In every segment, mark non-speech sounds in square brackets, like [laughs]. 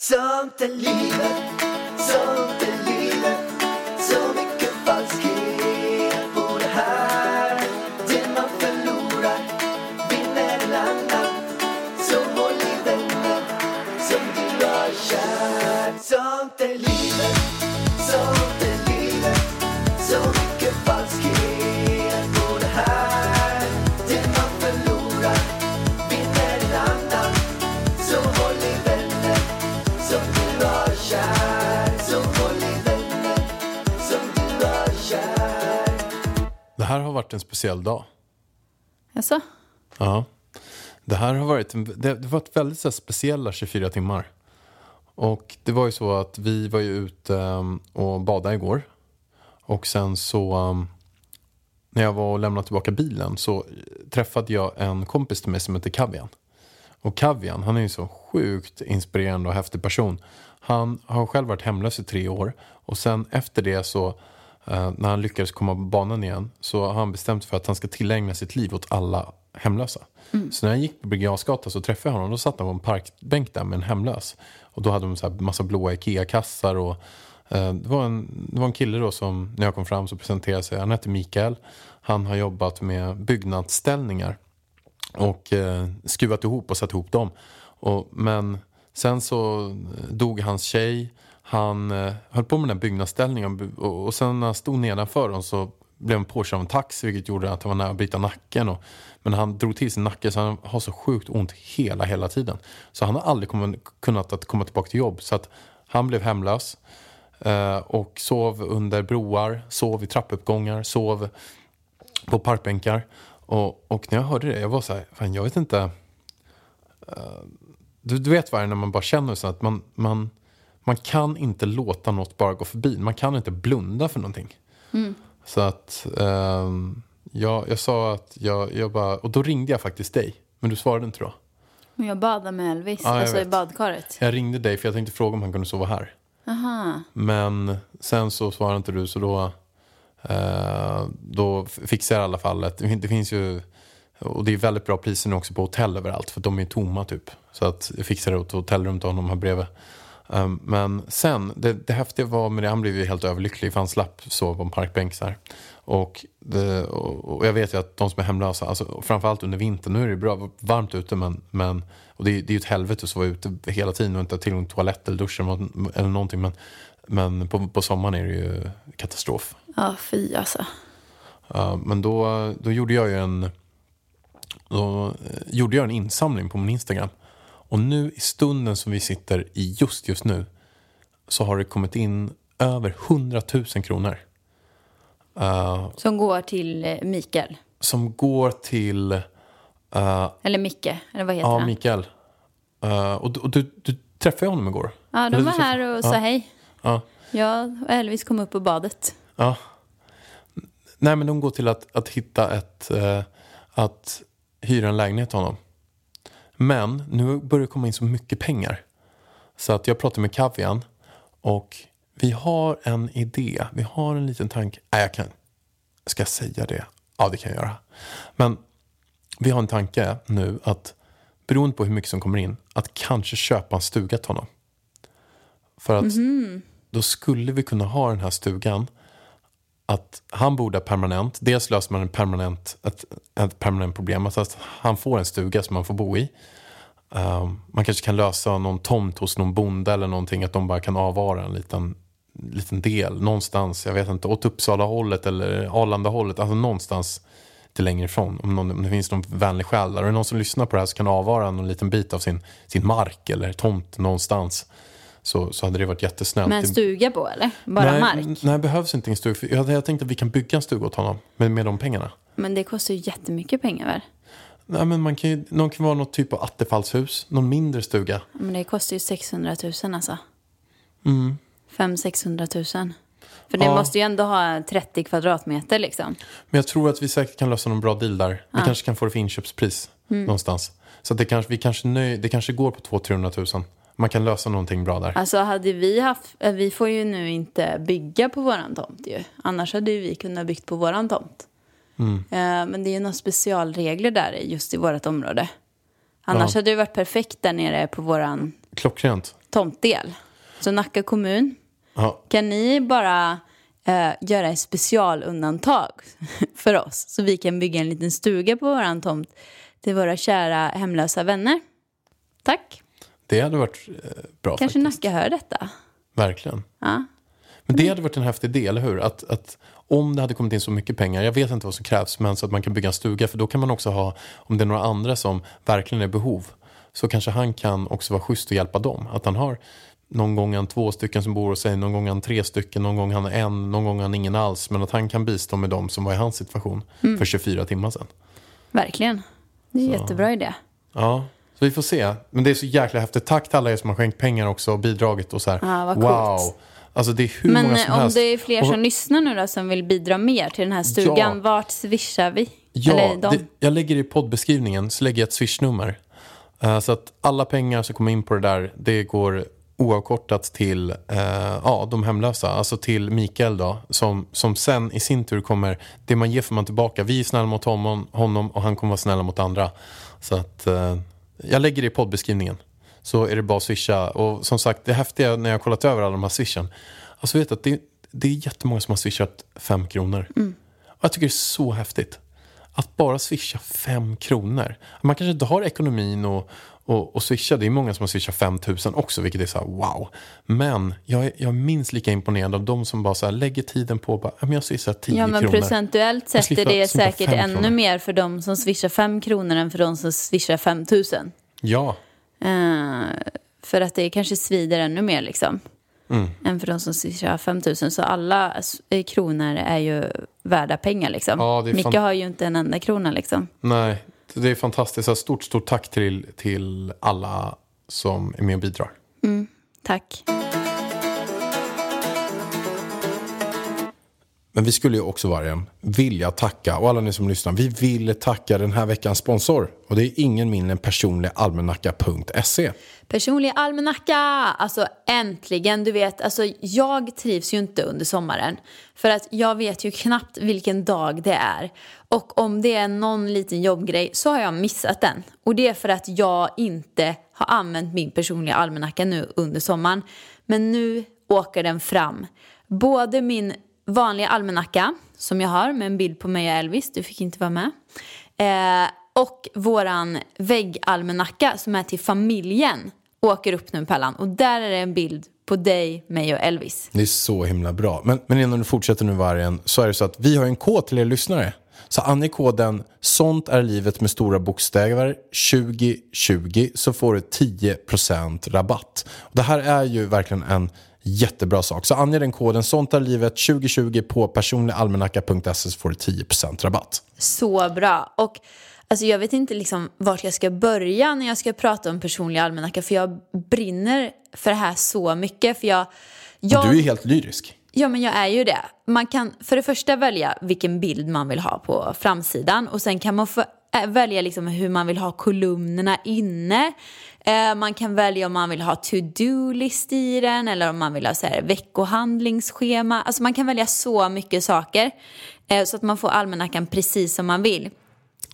Sånt är livet, här har varit en speciell dag. Jaså? Ja. Det här har varit, en, det, det har varit väldigt så speciella 24 timmar. Och det var ju så att vi var ju ute um, och badade igår. Och sen så um, när jag var och lämnade tillbaka bilen så träffade jag en kompis till mig som heter Kavian. Och Kavian, han är ju så sjukt inspirerande och häftig person. Han har själv varit hemlös i tre år och sen efter det så eh, när han lyckades komma på banan igen så har han bestämt för att han ska tillägna sitt liv åt alla hemlösa. Så när jag gick på Jarlsgatan så träffade jag honom. Då satt han på en parkbänk där med en hemlös. Och då hade de så massa blåa Ikea-kassar och eh, det, var en, det var en kille då som när jag kom fram så presenterade sig. Han heter Mikael. Han har jobbat med byggnadsställningar och eh, skruvat ihop och satt ihop dem. Och, men sen så dog hans tjej. Han eh, höll på med den här byggnadsställningen och, och sen när han stod nedanför dem så blev han påkörd av en taxi vilket gjorde att han var nära att bryta nacken. Och, men han drog till sin nacke så han har så sjukt ont hela, hela tiden. Så han har aldrig kommit, kunnat att komma tillbaka till jobb. Så att han blev hemlös eh, och sov under broar, sov i trappuppgångar, sov på parkbänkar. Och, och när jag hörde det, jag var så här, fan jag vet inte. eh, du, du vet vad det är när man bara känner så att man, man, man kan inte låta något bara gå förbi. Man kan inte blunda för någonting. Så att ehm, jag, jag sa att jag, jag bara, och då ringde jag faktiskt dig. Men du svarade inte då. Men Jag badade med Elvis, Ja, alltså i badkaret. Jag ringde dig för jag tänkte fråga om han kunde sova här. Aha. Men sen så svarade inte du så då, eh, då fixade jag i alla fall ett, det finns ju, och det är väldigt bra priser nu också på hotell överallt för de är tomma typ. Så att jag fixade ett hotellrum till honom här bredvid. Um, men sen, det, det häftiga var med det, han blev ju helt överlycklig för han slapp sova på en parkbänk så här. Och, det, och, och jag vet ju att de som är hemlösa, alltså, framförallt under vintern, nu är det bra varmt ute men, men och det, är- det är ju ett helvete att sova ute hela tiden och inte ha tillgång till toalett eller dusch eller, nå- eller någonting. Men, men på, på sommaren är det ju katastrof. Ja, fy alltså. Ja, men då, då gjorde jag ju en då gjorde jag en insamling på min Instagram. Och nu i stunden som vi sitter i just just nu så har det kommit in över 100 000 kronor. Eh, Som går till eh, Mikael. som går till eh, Eller Micke, eller vad heter ja, han? Mikael. Eh, och du, och du, du träffade honom igår? Ja, de var här och ja, sa hej. Ja, Jag och Elvis kom upp på badet. ja. Nej, men de går till att, att hitta ett... att hyra en lägenhet till honom. Men nu börjar det komma in så mycket pengar. Så att jag pratade med Kavian och vi har en idé. Vi har en liten tanke. Nej, jag kan... Ska jag säga det? Ja, det kan jag göra. Men vi har en tanke nu att beroende på hur mycket som kommer in, att kanske köpa en stuga till honom. För att då skulle vi kunna ha den här stugan att han bor där permanent. Dels löser man en permanent, ett, ett permanent problem. Alltså att han får en stuga som man får bo i. Um, man kanske kan lösa någon tomt hos någon bonde eller någonting. Att de bara kan avvara en liten, liten del någonstans. Jag vet inte, åt Uppsala-hållet eller Arlanda-hållet. Alltså någonstans lite längre ifrån. Om, någon, om det finns någon vänlig själ där. Och är det någon som lyssnar på det här så kan avvara någon liten bit av sin, sin mark eller tomt någonstans. Så, så hade det varit jättesnällt. Med en stuga på eller? Bara nej, mark? Nej, det behövs inte en stuga. Jag, jag tänkte att vi kan bygga en stuga åt honom med, med de pengarna. Men det kostar ju jättemycket pengar väl? Nej, men man kan ju, någon kan vara något typ av attefallshus. Någon mindre stuga. Men det kostar ju 600 000 alltså. Mm. 500-600 000. För det Ja. måste ju ändå ha 30 kvadratmeter liksom. Men jag tror att vi säkert kan lösa någon bra deal där. Vi kanske kan få det för inköpspris Mm. någonstans. Så det, kanske, vi kanske nöj, det kanske går på 200-300 000. Man kan lösa någonting bra där. Alltså hade vi haft, eh, vi får ju nu inte bygga på våran tomt ju. Annars hade ju vi kunnat byggt på våran tomt. Mm. Eh, Men det är ju några specialregler där just i vårt område. Annars Ja. hade det varit perfekt där nere på våran, Klockrent. tomtdel. Så Nacka kommun, Ja, kan ni bara eh, göra ett specialundantag [laughs] för oss så vi kan bygga en liten stuga på våran tomt till våra kära hemlösa vänner? Tack. Det hade varit eh, bra Kanske faktiskt. Nacka hör detta. Verkligen. Ja. Men det hade varit en häftig idé, eller hur? Att, att om det hade kommit in så mycket pengar, jag vet inte vad som krävs, men så att man kan bygga en stuga, för då kan man också ha, om det är några andra som verkligen är i behov, så kanske han kan också vara schysst och hjälpa dem. Att han har någon gång han två stycken som bor hos sig, någon gång han tre stycken, någon gång han en, någon gång han ingen alls, men att han kan bistå med dem som var i hans situation för 24 timmar sedan. Verkligen. Det är en jättebra idé. Ja, så vi får se. Men det är så jäkla häftigt. Tack till alla er som har skänkt pengar också och bidragit och så här. Vad wow. Alltså det är hur Men många som om helst. det är fler Och- som lyssnar nu då som vill bidra mer till den här stugan, Ja. vart swishar vi? Ja, Eller de? det, jag lägger i poddbeskrivningen så lägger jag ett swishnummer. Eh, så att alla pengar som kommer in på det där, det går oavkortat till eh, ja, de hemlösa. Alltså till Mikael då, som, som sen i sin tur kommer, det man ger får man tillbaka. Vi är snälla mot honom, honom och han kommer vara snälla mot andra. Så att eh, jag lägger det i poddbeskrivningen. Så är det bara att swisha. Och som sagt, det häftiga när jag har kollat över alla de här swishen. Alltså vet att det, det är jättemånga som har swishat fem kronor. Och jag tycker det är så häftigt. Att bara swisha fem kronor. Man kanske inte har ekonomin och, och, och swisha. Det är många som har swishat 5 000 också, vilket är så här wow. Men jag är, jag är minst lika imponerad av de som bara så här lägger tiden på bara, "Ja, men jag swishar 10 Ja, men kronor. procentuellt sett är det säkert ännu kronor. mer för de som swishar fem kronor än för de som swishar 5 000. Ja, Eh, för att det kanske svider ännu mer liksom. Mm. Än för de som swishar 5 000. Så alla eh, kronor är ju värda pengar liksom. Ja, Micke har ju inte en enda krona liksom. nej. Det är fantastiskt. Så Stort, stort tack till, till alla som är med och bidrar. Mm, tack. Men vi skulle ju också Vargen vilja tacka, och alla ni som lyssnar, vi vill tacka den här veckans sponsor. Och det är ingen mindre än personligalmanacka.se. Personlig almanacka! Alltså äntligen, du vet, alltså jag trivs ju inte under sommaren. För att jag vet ju knappt vilken dag det är. Och om det är någon liten jobbgrej så har jag missat den. Och det är för att jag inte har använt min personliga almanacka nu under sommaren. Men nu åker den fram. Både min vanliga almanacka som jag har med en bild på mig och Elvis, du fick inte vara med. Eh, och våran väggalmanacka som är till familjen åker upp nu Pellan. Och där är det en bild på dig, mig och Elvis. Det är så himla bra. Men, men innan du fortsätter nu Vargen, så är det så att vi har en kod till er lyssnare. Så ange koden Sånt är livet med stora bokstäver 2020 så får du 10% rabatt. Och det här är ju verkligen en jättebra sak. Så ange den koden Sånt är livet 2020 på personligalmanacka.se så får du 10% rabatt. Så bra. Och alltså, jag vet inte liksom vart jag ska börja när jag ska prata om personlig almanacka. För jag brinner för det här så mycket. För jag, jag... Du är ju helt lyrisk. Ja, men jag är ju det. Man kan för det första välja vilken bild man vill ha på framsidan och sen kan man få, äh, välja liksom hur man vill ha kolumnerna inne. Eh, man kan välja om man vill ha to-do-list i den eller om man vill ha så här, veckohandlingsschema. Alltså man kan välja så mycket saker eh, så att man får almanackan precis som man vill.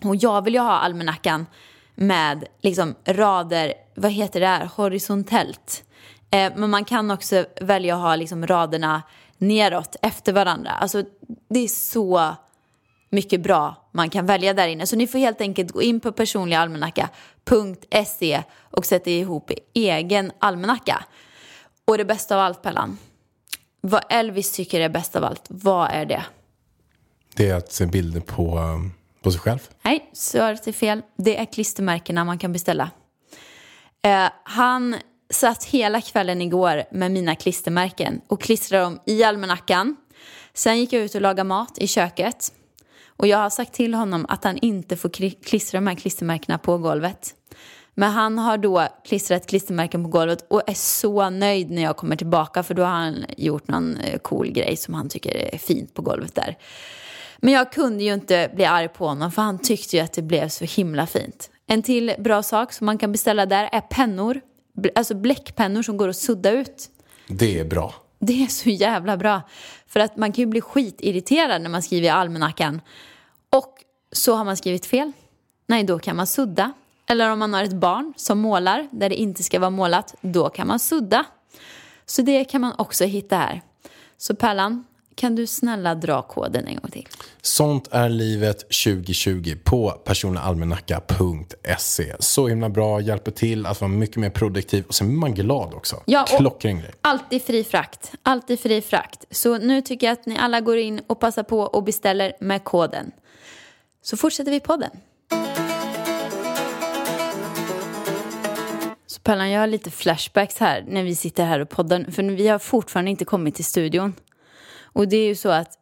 Och jag vill ju ha almanackan med liksom rader, vad heter det här, horisontellt. Eh, men man kan också välja att ha liksom raderna neråt efter varandra. Alltså det är så mycket bra man kan välja där inne. Så ni får helt enkelt gå in på personligalmanacka.se och sätta ihop egen almanacka. Och det bästa av allt Pellan, vad Elvis tycker är bäst av allt, vad är det? Det är att se bilder på, um, på sig själv. Nej, svaret är fel. Det är klistermärkena man kan beställa. Eh, han satt hela kvällen igår med mina klistermärken och klistrade dem i almanackan. Sen gick jag ut och lagade mat i köket. Och jag har sagt till honom att han inte får kli- klistra de här klistermärkena på golvet. Men han har då klistrat klistermärken på golvet och är så nöjd när jag kommer tillbaka för då har han gjort någon eh, cool grej som han tycker är fint på golvet där. Men jag kunde ju inte bli arg på honom för han tyckte ju att det blev så himla fint. En till bra sak som man kan beställa där är pennor. Alltså bläckpennor som går att sudda ut. Det är bra. Det är så jävla bra. För att man kan ju bli skitirriterad när man skriver i almanackan. Och så har man skrivit fel. Nej, då kan man sudda. Eller om man har ett barn som målar där det inte ska vara målat, då kan man sudda. Så det kan man också hitta här. Så Pärlan, kan du snälla dra koden en gång till? Sånt är livet 2020 på personalmanacka.se. Så himla bra, hjälper till att vara mycket mer produktiv och sen blir man glad också. Ja, Klockren grej. Alltid fri frakt. Alltid fri frakt. Så nu tycker jag att ni alla går in och passar på och beställer med koden. Så fortsätter vi podden. Så Pellan, jag har lite flashbacks här när vi sitter här och poddar. För vi har fortfarande inte kommit till studion. Och det är ju så att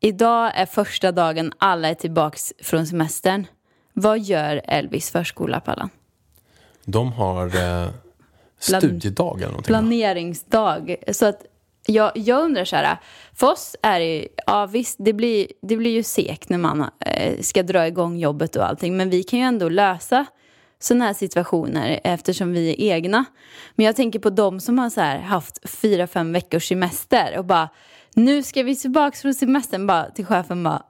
idag är första dagen alla är tillbaks från semestern. Vad gör Elvis förskola, Pallan? De har eh, studiedag eller någonting. planeringsdag. Så att jag, jag undrar så här, för oss är det, ja visst, det blir, det blir ju segt när man eh, ska dra igång jobbet och allting, men vi kan ju ändå lösa sådana här situationer eftersom vi är egna. Men jag tänker på de som har så här haft fyra, fem veckors semester och bara, nu ska vi tillbaka från semestern, bara till chefen bara,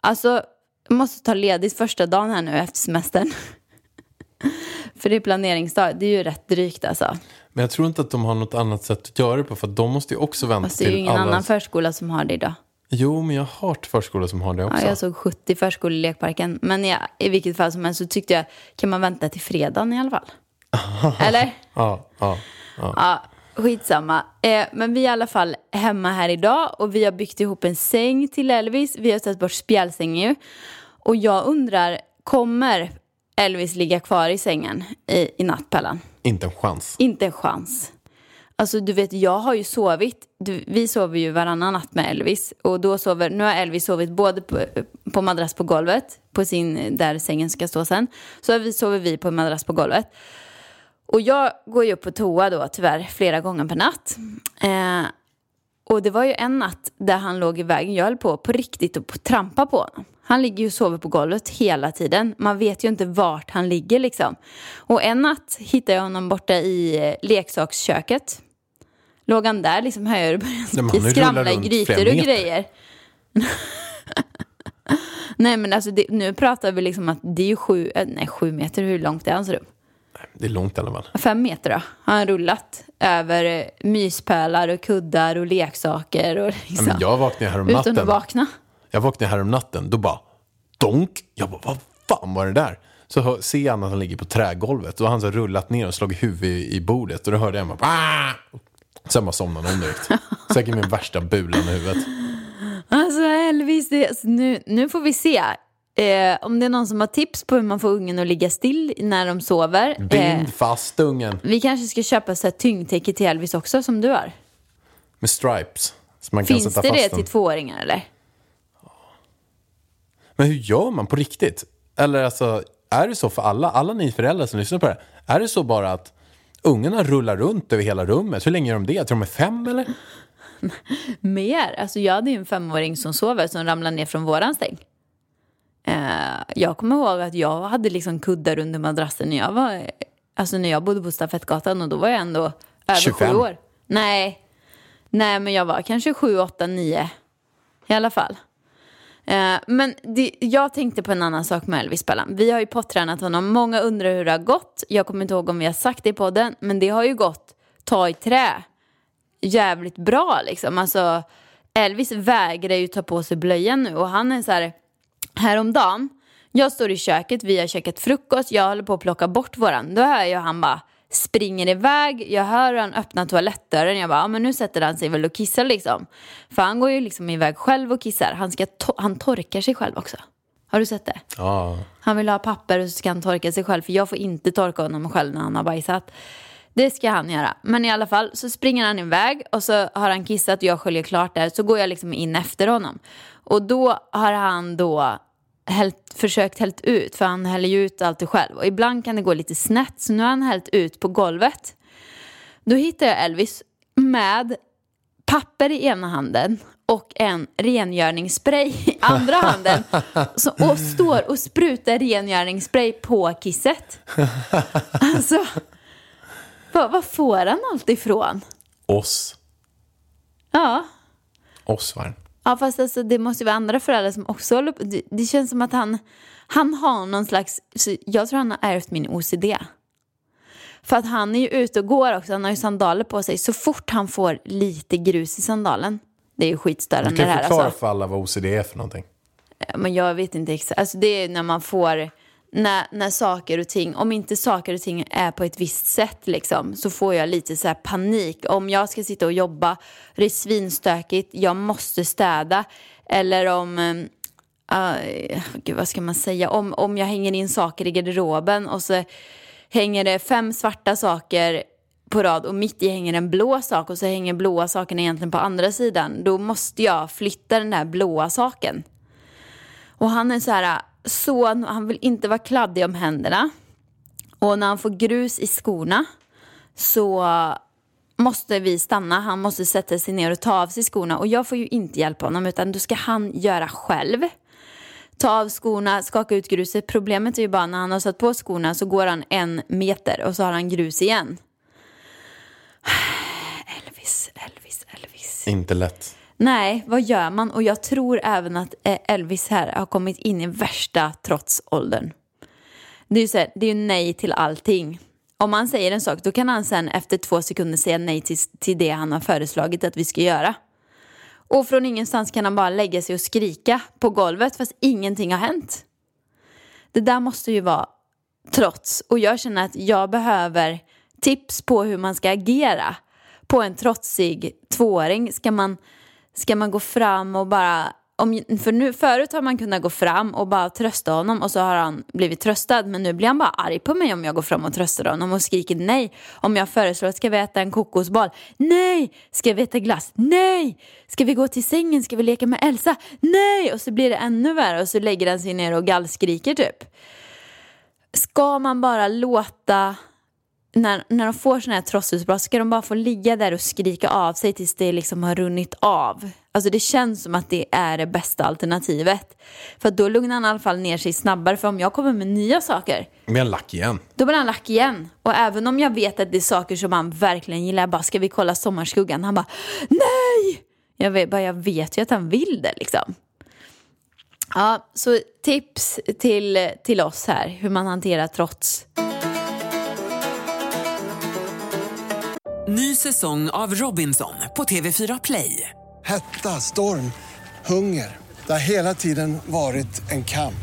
alltså, jag måste ta ledigt första dagen här nu efter semestern. [laughs] För det är planeringsdag, det är ju rätt drygt alltså. Men jag tror inte att de har något annat sätt att göra det på. För de måste ju också vänta Fast det är ju ingen alla... annan förskola som har det idag. Jo, men jag har hört förskolor som har det också. Ja, jag såg 70 förskolor i lekparken. Men ja, i vilket fall som helst så tyckte jag, kan man vänta till fredagen i alla fall? [laughs] Eller? Ja, ja, ja. Ja, skitsamma. Eh, men vi är i alla fall hemma här idag och vi har byggt ihop en säng till Elvis. Vi har tagit bort spjälsängen ju. Och jag undrar, kommer Elvis ligga kvar i sängen i, i natt, Pellan? Inte en chans. Inte en chans. Alltså du vet, jag har ju sovit. Du, vi sover ju varannan natt med Elvis. Och då sover, nu har Elvis sovit både på, på madrass på golvet, på sin, där sängen ska stå sen. Så vi, sover vi på madrass på golvet. Och jag går ju upp på toa då tyvärr flera gånger per natt. Eh, och det var ju en natt där han låg i vägen. Jag höll på på riktigt att trampa på honom. Han ligger ju och sover på golvet hela tiden. Man vet ju inte vart han ligger liksom. Och en natt hittade jag honom borta i eh, leksaksköket. Låg han där liksom hör han började skramla i grytor och grejer. [laughs] Nej men alltså det, nu pratar vi liksom att det är ju sju, eh, nej sju meter, hur långt är hans rum? Det är långt i alla fall. Fem meter då. Har han rullat över myspölar och kuddar och leksaker och liksom. Ja, men jag vaknade här om Utan att natten. vakna. Jag vaknade här om natten. Då bara donk. Jag bara, vad fan var det där? Så ser jag att han ligger på trägolvet. Då har han så rullat ner och slagit huvudet i, bordet. Och då hörde jag bara, "Ah!" Sen bara somnade han om direkt. [laughs] Säkert min värsta bulan i huvudet. Alltså Elvis, det, alltså, nu, nu får vi se. Eh, om det är någon som har tips på hur man får ungen att ligga still när de sover. Eh, Bind fast ungen vi kanske ska köpa så här tyngdtäcke till Elvis också som du har. med stripes. Så man kan Finns sätta det fast det den. till tvååringar eller? Men hur gör man på riktigt? Eller alltså, är det så för alla, alla ni föräldrar som lyssnar på det här? Är det så bara att ungarna rullar runt över hela rummet? Hur länge gör de det? Jag tror de är fem eller? [laughs] Mer. Alltså jag hade ju en femåring som sover som ramlade ner från våran säng. Eh, jag kommer ihåg att jag hade liksom kuddar under madrassen när jag var, alltså när jag bodde på Stafettgatan och då var jag ändå över 25. sju år. Nej, nej men jag var kanske sju, åtta, nio i alla fall. Eh, men det, jag tänkte på en annan sak med Elvis Pallan. Vi har ju pottränat honom. Många undrar hur det har gått. Jag kommer inte ihåg om vi har sagt det i podden, men det har ju gått ta i trä jävligt bra liksom. Alltså, Elvis vägrar ju ta på sig blöjan nu och han är så här, häromdagen, jag står i köket, vi har käkat frukost, jag håller på att plocka bort våran, då hör jag han bara springer iväg, jag hör han öppna toalettdörren, jag bara, ja men nu sätter han sig väl och kissar liksom. För han går ju liksom iväg själv och kissar, han, ska to- han torkar sig själv också. Har du sett det? Ja. Han vill ha papper och så ska han torka sig själv för jag får inte torka honom själv när han har bajsat. Det ska han göra. Men i alla fall så springer han iväg och så har han kissat och jag sköljer klart där. Så går jag liksom in efter honom. Och då har han då hällt, försökt hällt ut för han häller ju ut allt själv. Och ibland kan det gå lite snett så nu har han hällt ut på golvet. Då hittar jag Elvis med papper i ena handen och en rengöringsspray i [laughs] andra handen. Så, och står och sprutar rengöringsspray på kisset. Alltså, vad, vad får han allt ifrån? Oss. Ja, Oss var det. Ja fast alltså, det måste ju vara andra föräldrar som också håller på. Det, det känns som att han, Han har någon slags, jag tror han har ärvt min OCD. För att han är ju ute och går också, han har ju sandaler på sig. Så fort han får lite grus i sandalen, det är ju Du skitstörande kan det här. förklara Alltså. för alla vad OCD är för någonting. Men jag vet inte exakt, alltså det är när man får, när, när saker och ting, om inte saker och ting är på ett visst sätt liksom, så får jag lite så här panik. Om jag ska sitta och jobba, det är svinstökigt, jag måste städa. Eller om, uh, gud vad ska man säga, om, om jag hänger in saker i garderoben och så hänger det fem svarta saker på rad och mitt i hänger en blå sak och så hänger blåa saken egentligen på andra sidan. Då måste jag flytta den där blåa saken. Och han är så här, så, han vill inte vara kladdig om händerna. Och när han får grus i skorna så måste vi stanna. Han måste sätta sig ner och ta av sig skorna. Och jag får ju inte hjälpa honom utan då ska han göra själv. Ta av skorna, skaka ut gruset. Problemet är ju bara när han har satt på skorna så går han en meter och så har han grus igen. [sighs] Elvis, Elvis, Elvis. Inte lätt. Nej, vad gör man? Och jag tror även att eh, Elvis här har kommit in i värsta trotsåldern. Det är ju så här, det är ju nej till allting. Om man säger en sak, då kan han sen efter två sekunder säga nej till, till det han har föreslagit att vi ska göra. Och från ingenstans kan han bara lägga sig och skrika på golvet fast ingenting har hänt. Det där måste ju vara trots. Och jag känner att jag behöver tips på hur man ska agera på en trotsig tvååring. Ska man, ska man gå fram och bara... Om, för nu, förut har man kunnat gå fram och bara trösta honom och så har han blivit tröstad. Men nu blir han bara arg på mig om jag går fram och tröstar honom och skriker nej. Om jag föreslår att ska vi äta en kokosboll? Nej! Ska vi äta glass? Nej! Ska vi gå till sängen? Ska vi leka med Elsa? Nej! Och så blir det ännu värre och så lägger han sig ner och gallskriker typ. Ska man bara låta när, när de får sådana här trotsutbrott ska de bara få ligga där och skrika av sig tills det liksom har runnit av. Alltså det känns som att det är det bästa alternativet. För då lugnar han i alla fall ner sig snabbare. För om jag kommer med nya saker, Med en lack igen. då blir han lack igen. Och även om jag vet att det är saker som han verkligen gillar, jag bara ska vi kolla Sommarskuggan? Han bara nej! Jag vet, bara, jag vet ju att han vill det liksom. Ja, så tips till, till oss här, hur man hanterar trots. Ny säsong av Robinson på TV4 Play. Hetta, storm, hunger. Det har hela tiden varit en kamp.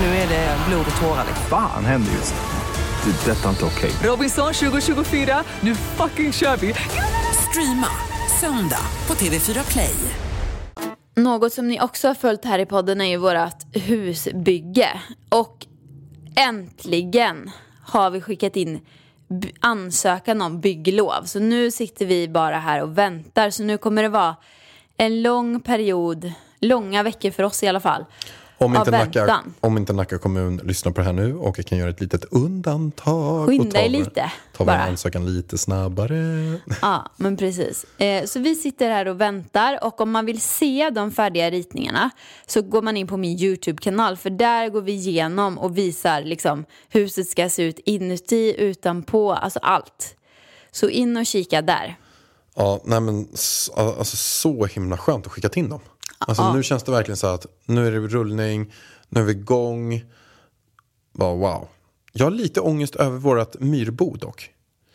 Nu är det blod och tårar. Fan händer just nu. Det. är Detta är inte okej. Robinson 2024, nu fucking kör vi! Streama söndag på TV4 Play. Något som ni också har följt här i podden är ju vårt husbygge. Och äntligen har vi skickat in ansökan om bygglov. Så nu sitter vi bara här och väntar. Så nu kommer det vara en lång period, långa veckor för oss i alla fall. Om inte, Nacka, om inte Nacka kommun lyssnar på det här nu och jag kan göra ett litet undantag. Skynda och ta er lite, Ta vår ansökan lite snabbare. [laughs] Ja, men precis. Eh, så vi sitter här och väntar och om man vill se de färdiga ritningarna så går man in på min YouTube-kanal för där går vi igenom och visar liksom hur huset ska se ut inuti, utanpå, alltså allt. Så in och kika där. Ja, nej men alltså, så himla skönt att skicka in dem. Alltså, Nu känns det verkligen så att nu är det rullning, nu är vi igång. Bara, wow. Jag har lite ångest över vårt myrbo dock.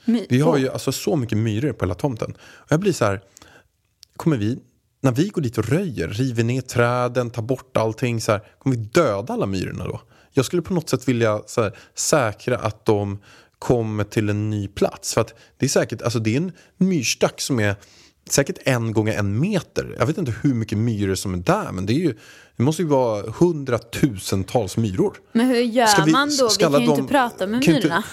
My- Vi har ju alltså så mycket myror på hela tomten. Och jag blir så här, kommer vi, när vi går dit och röjer, river ner träden, tar bort allting, så här, kommer vi döda alla myrorna då? Jag skulle på något sätt vilja så här, säkra att de kommer till en ny plats. För att det är säkert, alltså det är en myrstack som är säkert en gånger en meter. Jag vet inte hur mycket myror som är där, men det, är ju, det måste ju vara hundratusentals myror. Men hur gör Ska vi- man då? Vi kan ju inte de- prata med kan inte- myrorna.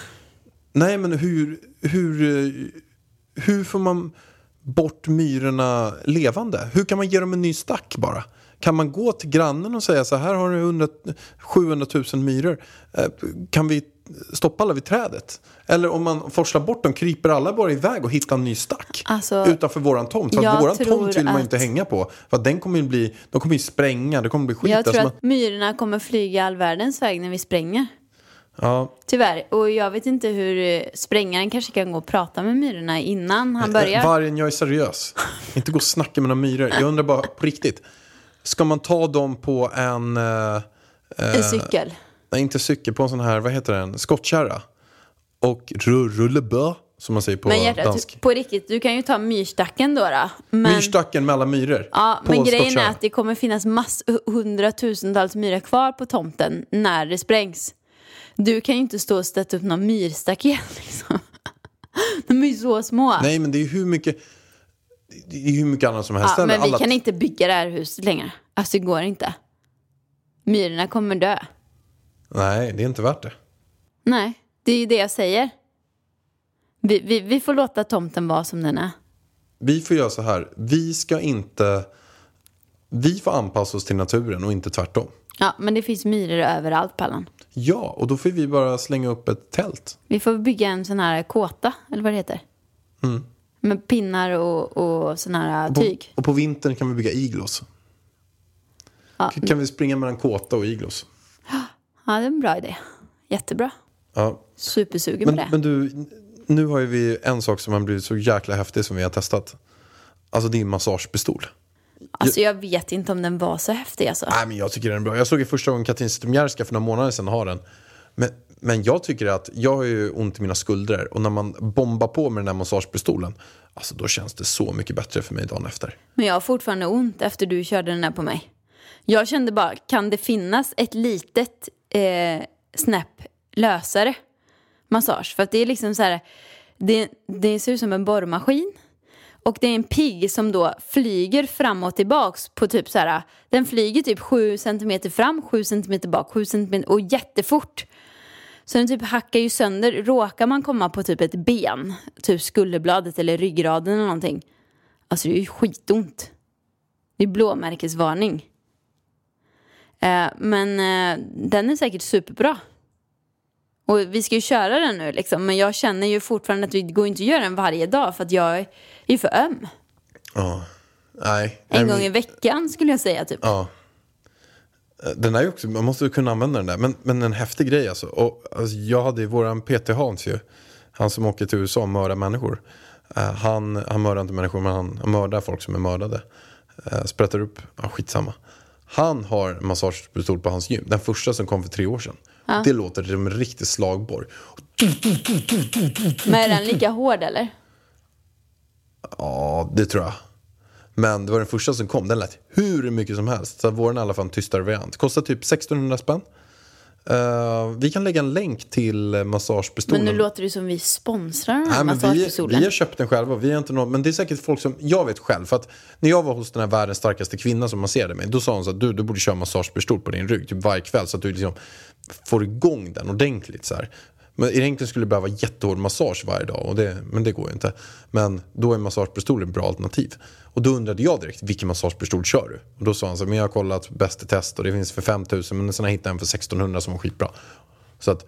Nej, men hur, hur, hur får man bort myrorna levande? Hur kan man ge dem en ny stack bara? Kan man gå till grannen och säga så här har du 100, 700 000 myror. Eh, Kan vi stoppa alla vid trädet? Eller om man forslar bort dem, kryper alla bara iväg och hittar en ny stack Alltså, utanför våran tomt? För att våran tomt vill man ju inte att- hänga på. För att den kommer ju bli, de kommer ju spränga, det kommer bli skit. Jag tror Alltså, att myrorna kommer flyga all världens väg när vi spränger. man, ja, Tyvärr. Och jag vet inte hur eh, sprängaren kanske kan gå och prata med myrorna innan han börjar. Eh, Vargen, jag är seriös. [laughs] Inte gå och snacka med några myror. Jag undrar bara på riktigt. Ska man ta dem på en, eh, En cykel. Nej, inte cykel, på en sån här, vad heter den, skottkärra. Och ru- rullebö, som man säger på Men hjärtat, dansk. på riktigt, du kan ju ta myrstacken då. då. Men, Myrstacken med alla myror. ja, men grejen skottkärra. är att det kommer finnas mass, hundratusentals myror kvar på tomten när det sprängs. Du kan ju inte stå och sätta upp någon myrstaket [laughs] liksom. De är ju så små. Nej, men det är ju hur mycket, det är hur mycket annat som helst. ja, men vi Alla- kan inte bygga det här huset längre. Alltså det går inte. Myrorna kommer dö. Nej, det är inte värt det. Nej, det är ju det jag säger. Vi, vi, vi får låta tomten vara som den är. Vi får göra så här, vi ska inte, vi får anpassa oss till naturen och inte tvärtom. Ja, men det finns myror överallt, Pallan. Ja, och då får vi bara slänga upp ett tält. Vi får bygga en sån här kåta, eller vad det heter. Med pinnar och, och sån här Och på, tyg. och på vintern kan vi bygga iglos. Ja, Kan vi springa mellan kåta och iglos? Ja, det är en bra idé. Jättebra. Ja. Supersugen Men, på det. men du, nu har ju vi en sak som har blivit så jäkla häftig som vi har testat. Alltså din massagepistol. Alltså jag vet inte om den var så häftig alltså. Nej, men jag tycker den är bra. Jag såg ju första gången Katrin Zytomierska för några månader sedan ha den. Men, men jag tycker att jag har ju ont i mina skuldror och när man bombar på med den här massagepistolen, alltså då känns det så mycket bättre för mig dagen efter. Men jag har fortfarande ont efter du körde den där på mig. Jag kände bara, kan det finnas ett litet eh, snäpp lösare massage? För att det är liksom så här, det, det ser ut som en borrmaskin. Och det är en pigg som då flyger fram och tillbaks på typ så här, den flyger typ 7 centimeter fram, 7 centimeter bak, 7 cm och jättefort. Så den typ hackar ju sönder, råkar man komma på typ ett ben, typ skulderbladet eller ryggraden eller någonting. Alltså det är ju skitont. Det är blåmärkesvarning. Eh, men eh, den är säkert superbra. Och vi ska ju köra den nu liksom. Men jag känner ju fortfarande att det går inte att göra den varje dag för att jag är ju för öm. Ja. Nej. En gång i veckan skulle jag säga typ. Ja. Den är ju också, man måste ju kunna använda den där. Men, men en häftig grej alltså. Och, alltså jag hade ju våran PT Hans ju. Han som åker till USA och mördar människor. Eh, han, han mördar inte människor men han, han mördar folk som är mördade. Uh, sprättar upp, ja skitsamma. Han har massagepistol på hans gym. Den första som kom för tre år sedan. Det låter som en riktig slagborr. Men är den lika hård eller? Ja, det tror jag. Men det var den första som kom. Den lät hur mycket som helst. Så våren är i alla fall en tystare variant. Kostar typ 1600 spänn. Eh, vi kan lägga en länk till massagepistolen. Men nu låter det som vi sponsrar Nej, men vi, massagepistolen. vi har köpt den själva. Vi inte någon, men det är säkert folk som, jag vet själv. För att när jag var hos den här världens starkaste kvinna som masserade mig. Då sa hon så att du, du borde köra massagepistol på din rygg typ varje kväll. Så att du liksom får igång den ordentligt. Så här. Men egentligen skulle det behöva jättehård massage varje dag. Och det, men det går ju inte. Men då är massagepistol ett bra alternativ. Och då undrade jag direkt, vilken massagepistol kör du? Och då sa han så men jag har kollat bäst i test och det finns för 5000 men sen har jag hittat en för 1600 som var skitbra. Så att,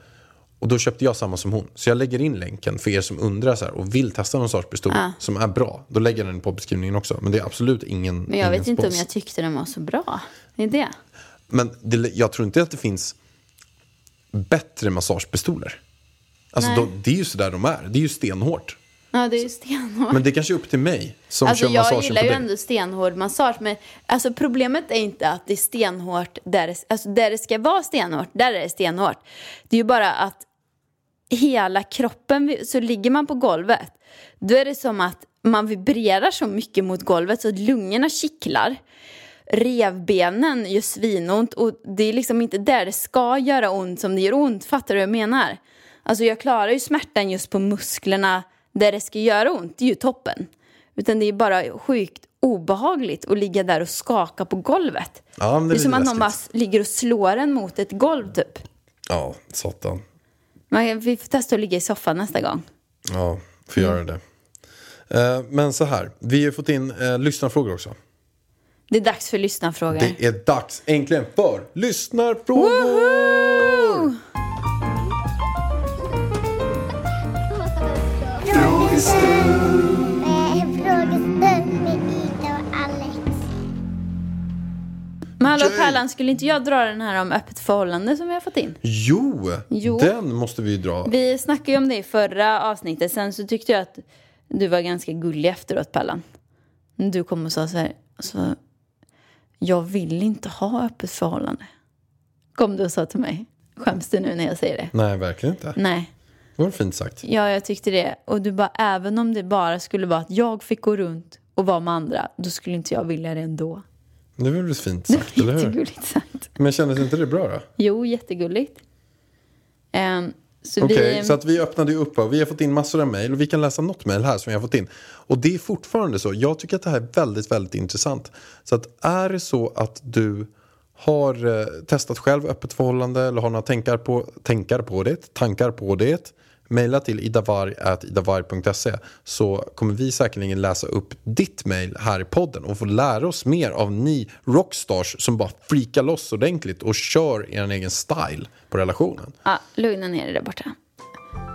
och då köpte jag samma som hon. Så jag lägger in länken för er som undrar så här, och vill testa en massagepistol som är bra. Då lägger jag den på beskrivningen också. Men det är absolut ingen Men jag ingen vet inte om jag tyckte den var så bra. Det är det. Men det, jag tror inte att det finns bättre massagepistoler. Alltså då, det är ju sådär de är. Det är ju stenhårt. Ja, det är ju stenhårt. Men det kanske är upp till mig som Alltså kör jag massagen gillar på ju dig. ändå stenhård massage men alltså problemet är inte att det är stenhårt där det, alltså där det ska vara stenhårt, där är det stenhårt. Det är ju bara att hela kroppen, så ligger man på golvet då är det som att man vibrerar så mycket mot golvet så att lungorna kittlar. Revbenen gör svinont och det är liksom inte där det ska göra ont som det gör ont. Fattar du vad jag menar? Alltså jag klarar ju smärtan just på musklerna där det ska göra ont. Det är ju toppen. Utan det är bara sjukt obehagligt att ligga där och skaka på golvet. Ja, det det är som att någon bara ligger och slår en mot ett golv typ. Ja, satan. Men vi får testa att ligga i soffan nästa gång. Ja, får göra det. Eh, men så här, vi har fått in eh, lyssnarfrågor också. Det är dags för lyssnarfrågor. Det är dags äntligen för lyssnarfrågor! Hallå! Pärlan, skulle inte jag dra den här om öppet förhållande som vi har fått in? Jo, Jo. den måste vi dra. Vi snackade ju om det i förra avsnittet. Sen så tyckte jag att du var ganska gullig efteråt, Pallan. Du kom och sa så här, alltså, jag vill inte ha öppet förhållande. Kom du och sa till mig. Skäms du nu när jag säger det? Nej, verkligen inte. Nej. Det var fint sagt. Ja, jag tyckte det. Och du bara, även om det bara skulle vara att jag fick gå runt och vara med andra, då skulle inte jag vilja det ändå. Det var väl fint sagt, eller hur? jättegulligt sagt. Men kändes inte det bra då? Jo, jättegulligt. Så Okej, vi... så att vi öppnade ju upp och vi har fått in massor av mejl och vi kan läsa något mejl här som vi har fått in. Och det är fortfarande så, jag tycker att det här är väldigt, väldigt intressant. Så att är det så att du har eh, testat själv öppet förhållande eller har några tankar på, tankar på det, tankar på det, mejla till idavarg.idavarg.se så kommer vi säkerligen läsa upp ditt mejl här i podden och få lära oss mer av ni rockstars som bara freakar loss ordentligt och kör er egen style på relationen. Ja, lugna ner dig där borta.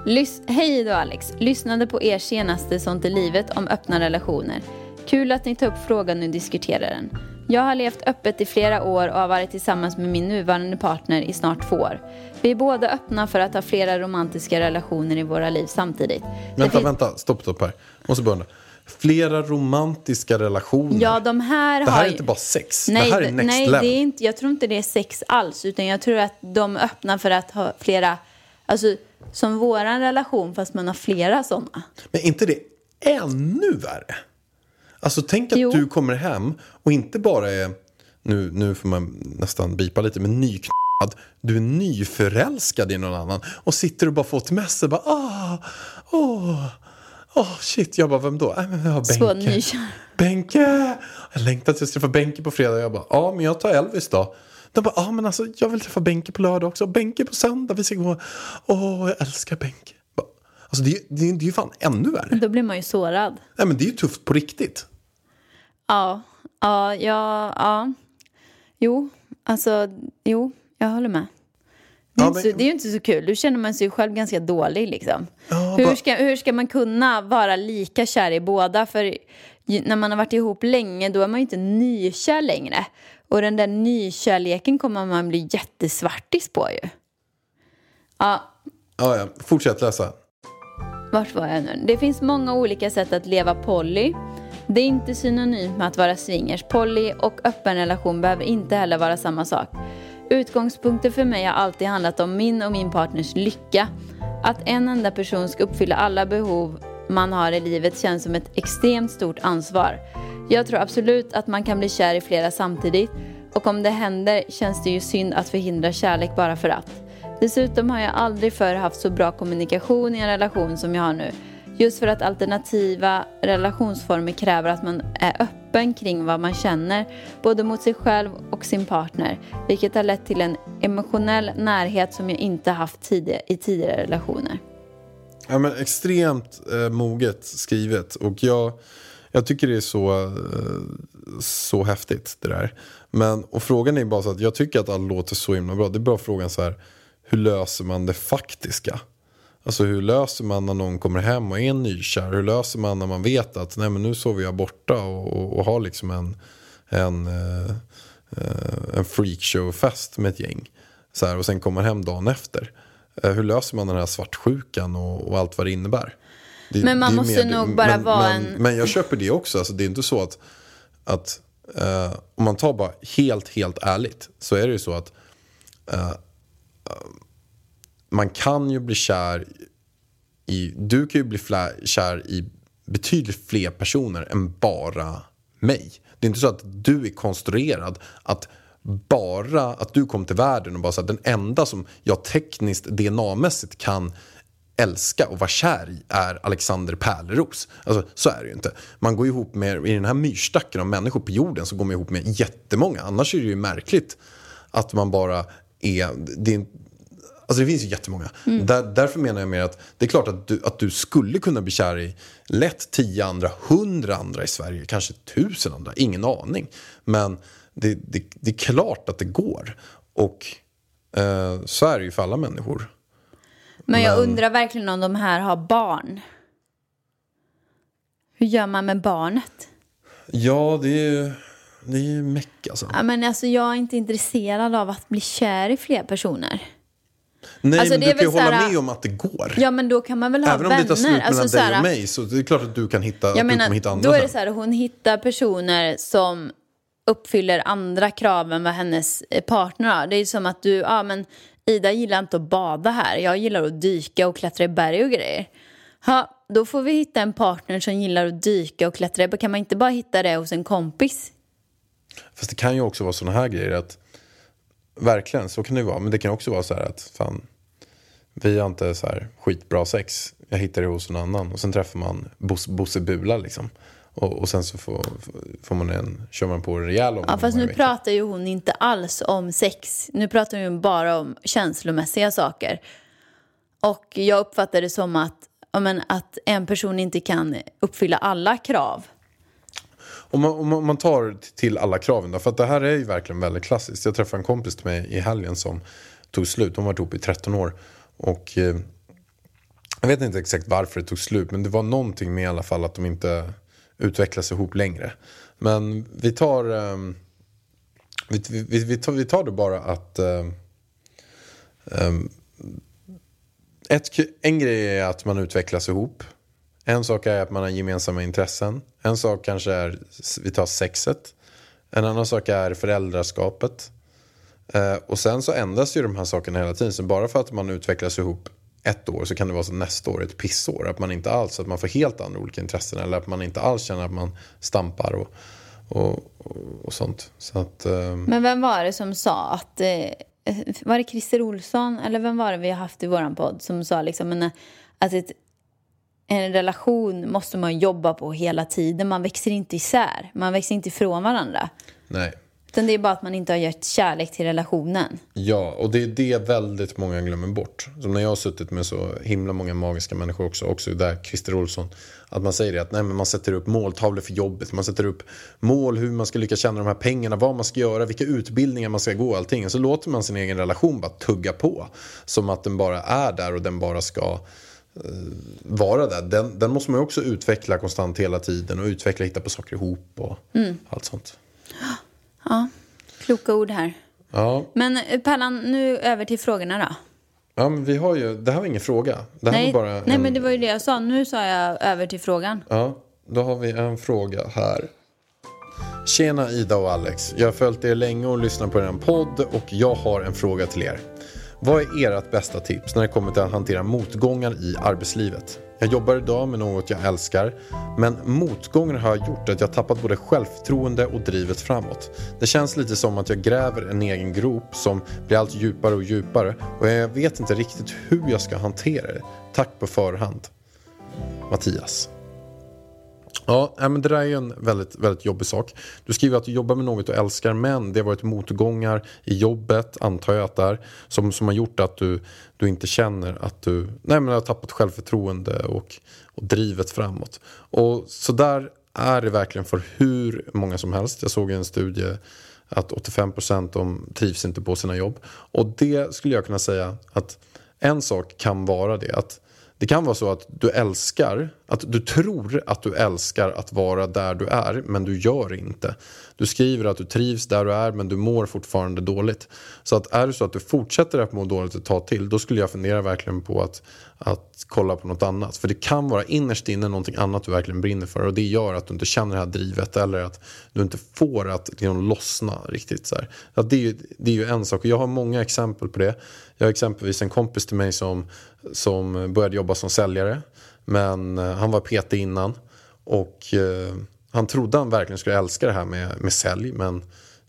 Lys- Hej då Alex. Lyssnade på er senaste Sånt i livet om öppna relationer. Kul att ni tar upp frågan och diskuterar den. Jag har levt öppet i flera år och har varit tillsammans med min nuvarande partner i snart två år. Vi är båda öppna för att ha flera romantiska relationer i våra liv samtidigt. Vänta, vänta, stopp, stopp här. Måste börja. Flera romantiska relationer. Ja, de här det här har är inte bara sex. Nej, det här är next nej level. det är inte, jag tror inte det är sex alls. Utan jag tror att de öppnar för att ha flera, alltså som våran relation fast man har flera sådana. Men är inte det ännu värre? Alltså tänk att Jo. du kommer hem och inte bara är, nu, nu får man nästan bipa lite, men nyknullad. Du är nyförälskad i någon annan och sitter och bara får ett mess och bara ah, åh, åh shit. Jag bara, vem då? Äh, men jag har Benke. Benke! Jag längtar tills jag träffar Benke på fredag. Jag bara, ja men jag tar Elvis då. De bara, ja men alltså jag vill träffa Benke på lördag också. Benke på söndag, vi ska gå. Åh, jag älskar Benke. Alltså det, är- det, det är ju fan ännu värre. Då blir man ju sårad. Nej men det är ju tufft på riktigt. Ja, ja, ja, ja. Jo, alltså, jo, jag håller med. Det är, Ja, men- så, det är ju inte så kul. Då känner man sig själv ganska dålig liksom. Ja, hur, ska, hur ska man kunna vara lika kär i båda? För när man har varit ihop länge då är man ju inte nykär längre. Och den där nykärleken kommer man bli jättesvartis på ju. Ja, Ja, ja. Fortsätt läsa. vart var jag nu? Det finns många olika sätt att leva poly. Det är inte synonymt med att vara swingers. Poly och öppen relation behöver inte heller vara samma sak. Utgångspunkter för mig har alltid handlat om min och min partners lycka. Att en enda person ska uppfylla alla behov man har i livet känns som ett extremt stort ansvar. Jag tror absolut att man kan bli kär i flera samtidigt och om det händer känns det ju synd att förhindra kärlek bara för att. Dessutom har jag aldrig förr haft så bra kommunikation i en relation som jag har nu. Just för att alternativa relationsformer kräver att man är öppen kring vad man känner, både mot sig själv och sin partner, vilket har lett till en emotionell närhet som jag inte haft tidigare, i tidigare relationer. Ja, men extremt eh, moget skrivet. Och jag, jag tycker det är så, eh, så häftigt det där. Men, och frågan är bara så att jag tycker att allt låter så himla bra. Det är bara frågan så här, hur löser man det faktiska? Alltså hur löser man när någon kommer hem och är nykär? Hur löser man när man vet att nej, men nu sover jag borta och, och, och har liksom en, en, eh, eh, en freakshow-fest med ett gäng. Så här, och sen kommer hem dagen efter. Eh, hur löser man den här svartsjukan och, och allt vad det innebär? Det- Men man måste mer- nog bara men, vara men, en- Men jag köper det också. Alltså, det är inte så att, att eh, om man tar bara helt, helt ärligt så är det ju så att eh, man kan ju bli kär i, du kan ju bli flä, kär i betydligt fler personer än bara mig. Det är inte så att du är konstruerad att bara att du kom till världen och bara så att den enda som jag tekniskt DNA-mässigt kan älska och vara kär i är Alexander Pärleros. Alltså så är det ju inte. Man går ihop med, i den här myrstacken av människor på jorden så går man ihop med jättemånga. Annars är det ju märkligt att man bara är, det är Alltså det finns ju jättemånga. Där, därför menar jag mer att det är klart att du, att du skulle kunna bli kär i lätt tio andra, hundra andra i Sverige, kanske tusen andra, ingen aning. Men det, det, det är klart att det går. Och eh, så är det ju för alla människor. Men jag Men- undrar verkligen om de här har barn. Hur gör man med barnet? Ja, det är ju det är ju meck alltså. Ja, men alltså, jag är inte intresserad av att bli kär i fler personer. Nej, Alltså, men du kan ju hålla såhär- med om att det går. Ja, men då kan man väl ha Även om det vänner. tar slut mellan alltså, dig såhär, och mig så det är klart att du kan hitta, att Jag du menar, hitta andra då är det så här, hon hittar personer som uppfyller andra krav än vad hennes partner har. Det är som att du, ja men Ida gillar inte att bada här. Jag gillar att dyka och klättra i berg och grejer. Ja, då får vi hitta en partner som gillar att dyka och klättra. Kan man inte bara hitta det hos en kompis? Fast det kan ju också vara sådana här grejer att Verkligen, så kan det ju vara. Men det kan också vara så här att fan, vi har inte så här skitbra sex. Jag hittar det hos någon annan. Och sen träffar man Bos, Bosse Bula liksom. Och, och sen så får, får man en, kör man på en rejäl omgång Ja, fast nu vecka. pratar ju hon inte alls om sex. Nu pratar hon ju bara om känslomässiga saker. Och jag uppfattar det som att, ja, men, att en person inte kan uppfylla alla krav. Om man, om man- om tar till alla kraven då, för att det här är ju verkligen väldigt klassiskt. Jag träffade en kompis till mig i helgen som tog slut. Har varit ihop i 13 år. Och eh, jag vet inte exakt varför det tog slut, men det var någonting med i alla fall att de inte utvecklas ihop längre. Men vi tar, ehm, vi, vi, vi, tar, vi tar det bara att ehm, ehm, ett, en grej är att man utvecklas ihop. En sak är att man har gemensamma intressen. En sak kanske är, vi tar sexet. En annan sak är föräldraskapet. Eh, och sen så ändras ju de här sakerna hela tiden. Så bara för att man utvecklas ihop ett år så kan det vara så nästa år ett pissår. Att man inte alls, att man får helt andra olika intressen. Eller att man inte alls känner att man stampar och, och, och, och sånt. Så att, ehm, Men vem var det som sa att... Eh, var det Christer Olsson eller vem var det vi har haft i våran podd som sa liksom men, eh, att ett, en relation måste man jobba på hela tiden. Man växer inte isär. Man växer inte ifrån varandra. nej. Utan det är bara att man inte har gett kärlek till relationen. Ja, och det är det väldigt många glömmer bort. Som när jag har suttit med så himla många magiska människor också, också där Christer Olsson. Att man säger det att nej, men man sätter upp måltavlor för jobbet, man sätter upp mål hur man ska lyckas tjäna de här pengarna, vad man ska göra, vilka utbildningar man ska gå allting. Och så låter man sin egen relation bara tugga på. Som att den bara är där och den bara ska eh, vara där. Den, den måste man ju också utveckla konstant hela tiden och utveckla, hitta på saker ihop och allt sånt. Ja, kloka ord här. Ja, Men eh, Pallan, nu över till frågorna då. ja men vi har ju, det här var ingen fråga. Det här Nej, var bara nej en, men det var ju det jag sa. Nu sa jag över till frågan. Ja, då har vi en fråga här. Tjena Ida och Alex. Jag har följt er länge och lyssnat på er podd och jag har en fråga till er. Vad är ert bästa tips när det kommer till att hantera motgångar i arbetslivet? Jag jobbar idag med något jag älskar, men motgångar har gjort att jag tappat både självförtroende och drivet framåt. Det känns lite som att jag gräver en egen grop som blir allt djupare och djupare och jag vet inte riktigt hur jag ska hantera det. Tack på förhand. Mattias. Ja, men det där är ju en väldigt, väldigt jobbig sak. Du skriver att du jobbar med något du älskar men det har varit motgångar i jobbet, antar jag att det är, som, som har gjort att du, du inte känner att du nej, men har tappat självförtroende och, och drivet framåt. Och så där är det verkligen för hur många som helst. Jag såg i en studie att 85% de trivs inte på sina jobb. Och det skulle jag kunna säga att en sak kan vara det. att det kan vara så att du älskar, att du tror att du älskar att vara där du är, men du gör inte. Du skriver att du trivs där du är, men du mår fortfarande dåligt. Så att är det så att du fortsätter att må dåligt ett tag till, då skulle jag fundera verkligen på att, att kolla på något annat. För det kan vara innerst inne någonting annat du verkligen brinner för och det gör att du inte känner det här drivet eller att du inte får att liksom, lossna riktigt. Så här. Att det, är det är ju en sak och jag har många exempel på det. Jag har exempelvis en kompis till mig som, som började jobba som säljare men eh, han var PT innan och eh, han trodde han verkligen skulle älska det här med, med sälj men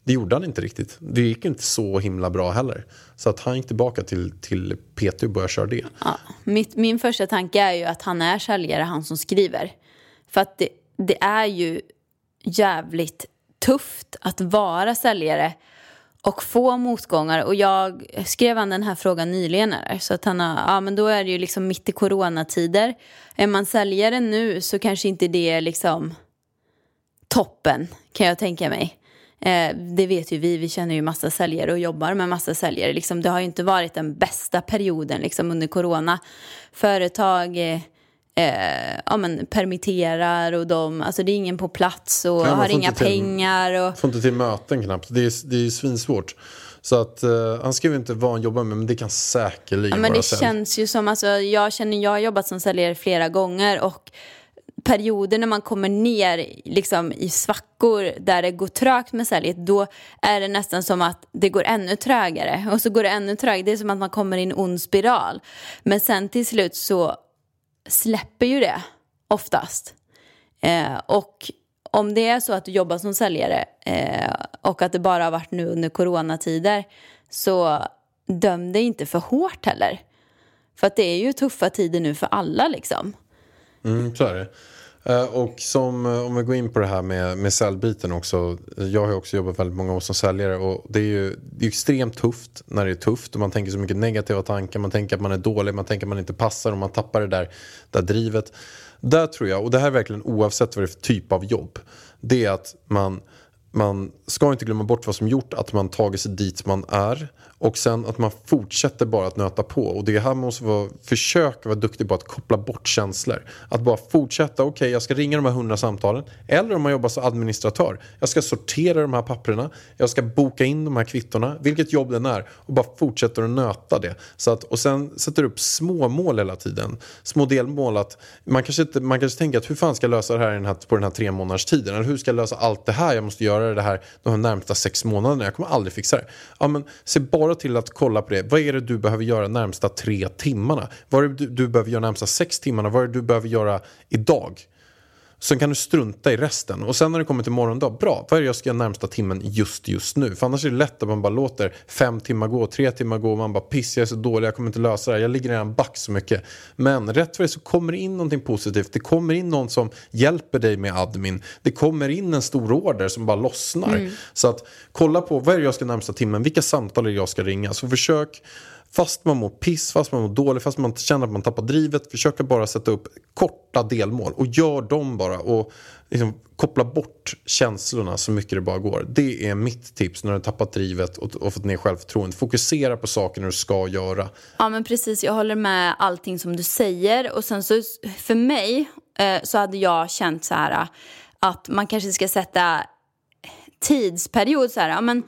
det gjorde han inte riktigt. Det gick inte så himla bra heller. Så att han gick tillbaka till, till PT och började köra det. Ja, mitt, min första tanke är ju att han är säljare, han som skriver. För att det, det är ju jävligt tufft att vara säljare och få motgångar. Och jag skrev han den här frågan nyligen. Här, så att han har, ja men då är det ju liksom mitt i coronatider. Är man säljare nu så kanske inte det är liksom toppen kan jag tänka mig. Eh, det vet ju vi, vi känner ju massa säljare och jobbar med massa säljare. Liksom, det har ju inte varit den bästa perioden liksom, under corona. Företag eh, eh, ja, men, permitterar och de, alltså det är ingen på plats och man har inga till- pengar. Och, Får inte till möten knappt. Det är, det är svinsvårt. Så att eh, han skrev inte vad han jobbar med men det kan säkerligen Ja, men vara det sälj. känns ju som, alltså, jag känner, jag har jobbat som säljare flera gånger och perioder när man kommer ner liksom, i svackor där det går trögt med säljet, då är det nästan som att det går ännu trögare. Och så går det ännu trögare. Det är som att man kommer i en ond spiral. Men sen till slut så släpper ju det oftast. Eh, och om det är så att du jobbar som säljare eh, och att det bara har varit nu under coronatider så döm dig inte för hårt heller. För att det är ju tuffa tider nu för alla liksom. Mm, så är det. Eh, och som, eh, om vi går in på det här med, med säljbiten också. Eh, jag har ju också jobbat väldigt många år som säljare och det är ju det är extremt tufft när det är tufft och man tänker så mycket negativa tankar. Man tänker att man är dålig, man tänker att man inte passar och man tappar det där, där drivet. Där tror jag, och det här är verkligen oavsett vad det är för typ av jobb. Det är att man, man ska inte glömma bort vad som gjort att man tagit sig dit man är. Och sen att man fortsätter bara att nöta på. Och det här måste vara, försöka vara duktig på att koppla bort känslor. Att bara fortsätta, okej jag ska ringa de här hundra samtalen. Eller om man jobbar som administratör. Jag ska sortera de här papperna. Jag ska boka in de här kvittorna. Vilket jobb den är. Och bara fortsätter att nöta det. Så att, och sen sätter du upp små mål hela tiden. Små delmål. Att man, kanske inte, man kanske tänker att hur fan ska jag lösa det här, den här på den här tre månaders tiden? Eller hur ska jag lösa allt det här? Jag måste göra det här de här närmsta sex månaderna. Jag kommer aldrig fixa det. Ja, men se bara till att kolla på det. Vad är det du behöver göra närmsta tre timmarna? Vad är det du, du behöver göra närmsta sex timmarna? Vad är det du behöver göra idag? Sen kan du strunta i resten. Och sen när det kommer till morgondag, bra, vad är det jag ska göra närmsta timmen just just nu? För annars är det lätt att man bara låter fem timmar gå, tre timmar gå och man bara piss, jag är så dålig, jag kommer inte lösa det här, jag ligger redan back så mycket. Men rätt för det så kommer det in någonting positivt, det kommer in någon som hjälper dig med admin, det kommer in en stor order som bara lossnar. Så att kolla på, vad är det jag ska närmsta timmen, vilka samtal är det jag ska ringa? Så försök Fast man mår piss, fast man mår dåligt, fast man känner att man tappar drivet. Försöka bara sätta upp korta delmål och gör dem bara. Och liksom koppla bort känslorna så mycket det bara går. Det är mitt tips när du har tappat drivet och, och fått ner självförtroendet. Fokusera på saker du ska göra. Ja men precis, jag håller med allting som du säger. Och sen så för mig eh, så hade jag känt så här eh, att man kanske ska sätta tidsperiod så här. Ja, men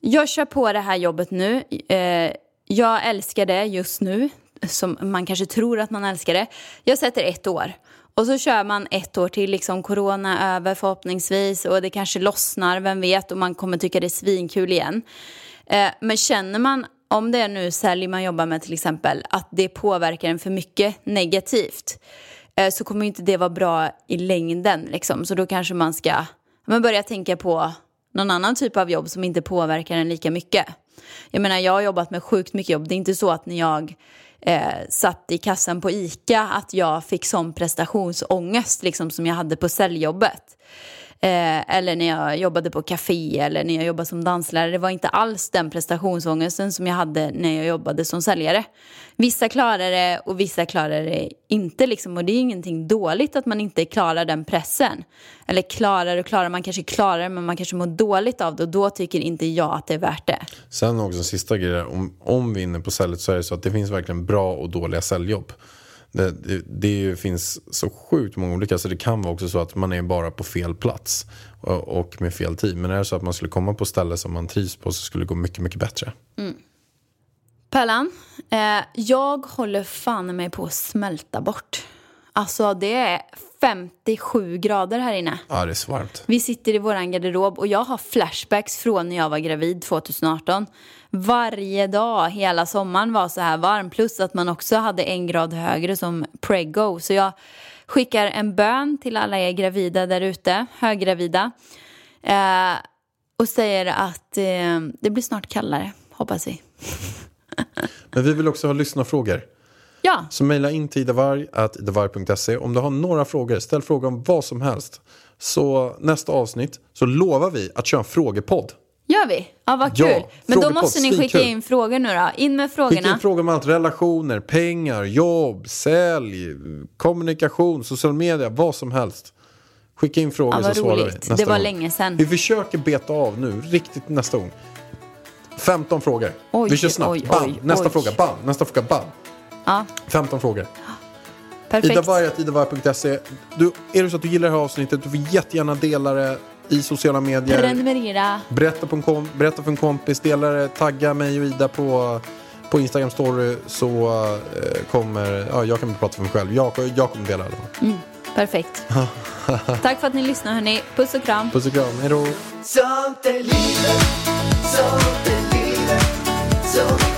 jag kör på det här jobbet nu. Eh, jag älskar det just nu. Som man kanske tror att man älskar det. Jag sätter ett år. Och så kör man ett år till, liksom corona är över förhoppningsvis och det kanske lossnar, vem vet, och man kommer tycka det är svinkul igen. Eh, men känner man, om det är nu sälj man jobbar med till exempel, att det påverkar en för mycket negativt eh, så kommer inte det vara bra i längden. Liksom. Så då kanske man ska man börja tänka på någon annan typ av jobb som inte påverkar en lika mycket. Jag menar, jag har jobbat med sjukt mycket jobb. Det är inte så att när jag eh, satt i kassan på ICA att jag fick sån prestationsångest liksom, som jag hade på säljjobbet. Eh, eller när jag jobbade på café eller när jag jobbade som danslärare. Det var inte alls den prestationsångesten som jag hade när jag jobbade som säljare. Vissa klarar det och vissa klarar det inte. Liksom. Och det är ingenting dåligt att man inte klarar den pressen. Eller klarar och klarar, man kanske klarar det men man kanske mår dåligt av det och då tycker inte jag att det är värt det. Sen också en sista grej, om, om vi är inne på säljet så är det så att det finns verkligen bra och dåliga säljjobb. Det, det, det finns så sjukt många olika så det kan vara också så att man är bara på fel plats och, och med fel tid. Men är det så att man skulle komma på ställe som man trivs på så skulle det gå mycket, mycket bättre. Mm. Pärlan, eh, jag håller fan mig på att smälta bort. Alltså det är 57 grader här inne. Ja, det är så varmt. Vi sitter i våran garderob och jag har flashbacks från när jag var gravid 2018. Varje dag hela sommaren var så här varm plus att man också hade en grad högre som prego. Så jag skickar en bön till alla er gravida där ute, höggravida. Eh, och säger att eh, det blir snart kallare, hoppas vi. Men vi vill också ha lyssnarfrågor. Ja, Så mejla in till idavarg.idavarg.se. Om du har några frågor, ställ frågor om vad som helst. Så nästa avsnitt så lovar vi att köra en frågepodd. gör vi? Ja, vad Ja, kul. Men då måste ni skicka in frågor nu då. In med frågorna. Skicka in frågor om allt. Relationer, pengar, jobb, sälj, kommunikation, social media, vad som helst. Skicka in frågor Ja, så svarar vi roligt. nästa Det var gång. länge sedan. Vi försöker beta av nu, riktigt nästa gång. 15 frågor. Oj, vi kör snabbt. oj, bam. oj, nästa oj. fråga, bam. Nästa fråga, bam. Ja, 15 frågor. perfekt. Idavarg.idavarg.se. Du, är det så att du gillar det här avsnittet, du får jättegärna dela det i sociala medier. Prenumerera. Berätta, på en kom, berätta för en kompis, dela det, tagga mig och Ida på, på Instagram story så eh, kommer, ja jag kan inte prata för mig själv, jag, jag kommer dela det fall. Perfekt. [laughs] Tack för att ni lyssnar hörni. Puss och kram. Puss och kram, hej då. Sånt är livet, sånt är livet Så